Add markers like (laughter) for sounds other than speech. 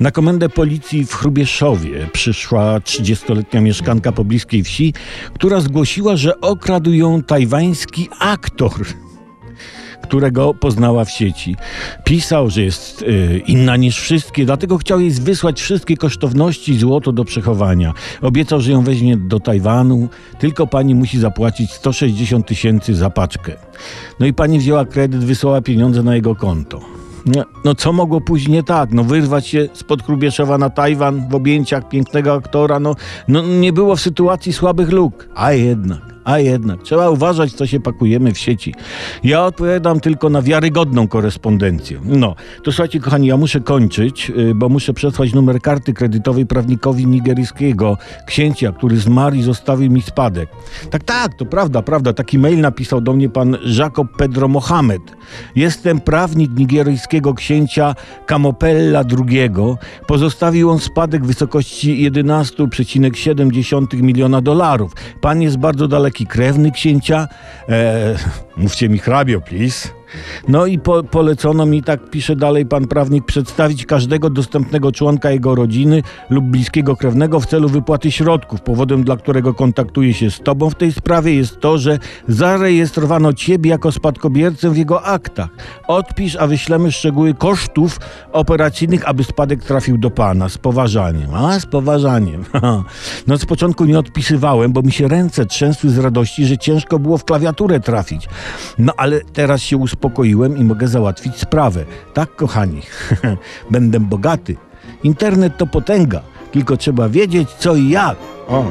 Na komendę policji w Chrubieszowie przyszła 30-letnia mieszkanka pobliskiej wsi, która zgłosiła, że okradł ją tajwański aktor którego poznała w sieci. Pisał, że jest y, inna niż wszystkie, dlatego chciał jej wysłać wszystkie kosztowności i złoto do przechowania. Obiecał, że ją weźmie do Tajwanu, tylko pani musi zapłacić 160 tysięcy za paczkę. No i pani wzięła kredyt, wysłała pieniądze na jego konto. No, co mogło pójść nie tak? No wyrwać się spod Chrubieszowa na Tajwan w objęciach pięknego aktora, no, no nie było w sytuacji słabych luk. A jednak. A jednak trzeba uważać, co się pakujemy w sieci. Ja odpowiadam tylko na wiarygodną korespondencję. No, to słuchajcie, kochani, ja muszę kończyć, y, bo muszę przesłać numer karty kredytowej prawnikowi nigeryjskiego, księcia, który zmarł i zostawił mi spadek. Tak, tak, to prawda, prawda. Taki mail napisał do mnie pan Jacob Pedro Mohamed. Jestem prawnik nigeryjskiego księcia Kamopella II. Pozostawił on spadek w wysokości 11,7 miliona dolarów. Pan jest bardzo daleki krewny księcia. E, mówcie mi hrabio, please. No i po, polecono mi, tak pisze dalej pan prawnik, przedstawić każdego dostępnego członka jego rodziny lub bliskiego krewnego w celu wypłaty środków. Powodem, dla którego kontaktuję się z tobą w tej sprawie jest to, że zarejestrowano ciebie jako spadkobiercę w jego aktach. Odpisz, a wyślemy szczegóły kosztów operacyjnych, aby spadek trafił do pana. Z poważaniem. A, z poważaniem. (laughs) no z początku nie odpisywałem, bo mi się ręce trzęsły z radości, że ciężko było w klawiaturę trafić. No ale teraz się uspokoiłem uspokoiłem i mogę załatwić sprawę. Tak, kochani, (laughs) będę bogaty. Internet to potęga, tylko trzeba wiedzieć co i jak. O.